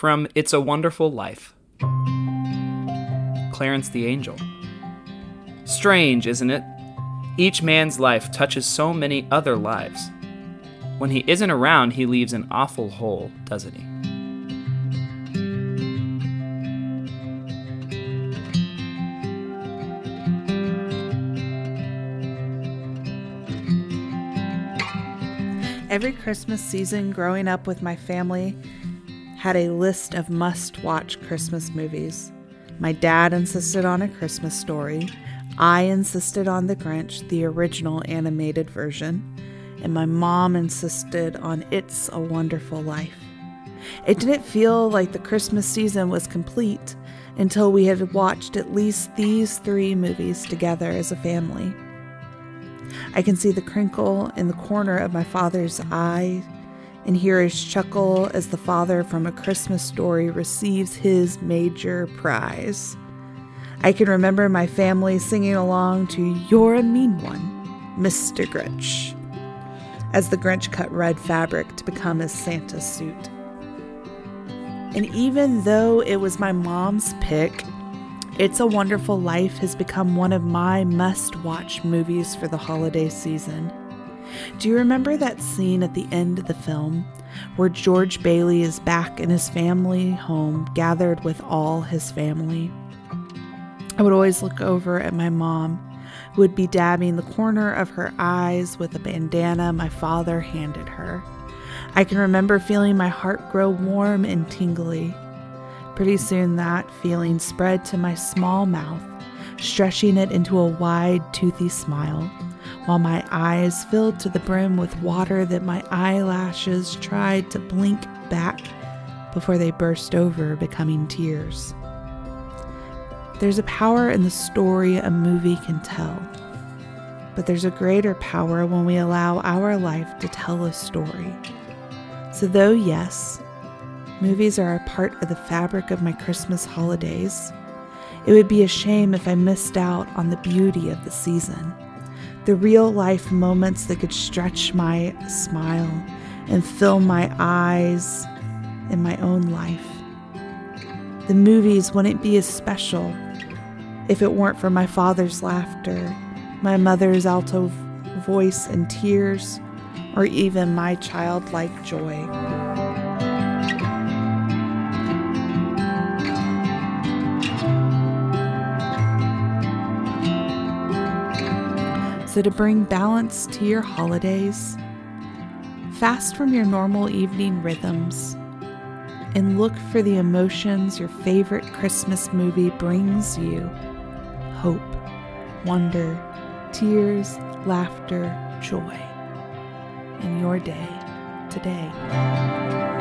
from It's a Wonderful Life. Clarence the Angel. Strange, isn't it? Each man's life touches so many other lives. When he isn't around, he leaves an awful hole, doesn't he? Every Christmas season growing up with my family had a list of must watch Christmas movies. My dad insisted on A Christmas Story. I insisted on The Grinch, the original animated version. And my mom insisted on It's a Wonderful Life. It didn't feel like the Christmas season was complete until we had watched at least these three movies together as a family. I can see the crinkle in the corner of my father's eye and hear his chuckle as the father from A Christmas Story receives his major prize. I can remember my family singing along to You're a Mean One, Mr. Grinch, as the Grinch cut red fabric to become his Santa suit. And even though it was my mom's pick, it's a Wonderful Life has become one of my must watch movies for the holiday season. Do you remember that scene at the end of the film where George Bailey is back in his family home, gathered with all his family? I would always look over at my mom, who would be dabbing the corner of her eyes with a bandana my father handed her. I can remember feeling my heart grow warm and tingly. Pretty soon, that feeling spread to my small mouth, stretching it into a wide, toothy smile, while my eyes filled to the brim with water that my eyelashes tried to blink back before they burst over, becoming tears. There's a power in the story a movie can tell, but there's a greater power when we allow our life to tell a story. So, though, yes, Movies are a part of the fabric of my Christmas holidays. It would be a shame if I missed out on the beauty of the season, the real life moments that could stretch my smile and fill my eyes in my own life. The movies wouldn't be as special if it weren't for my father's laughter, my mother's alto voice and tears, or even my childlike joy. To bring balance to your holidays, fast from your normal evening rhythms and look for the emotions your favorite Christmas movie brings you hope, wonder, tears, laughter, joy in your day today.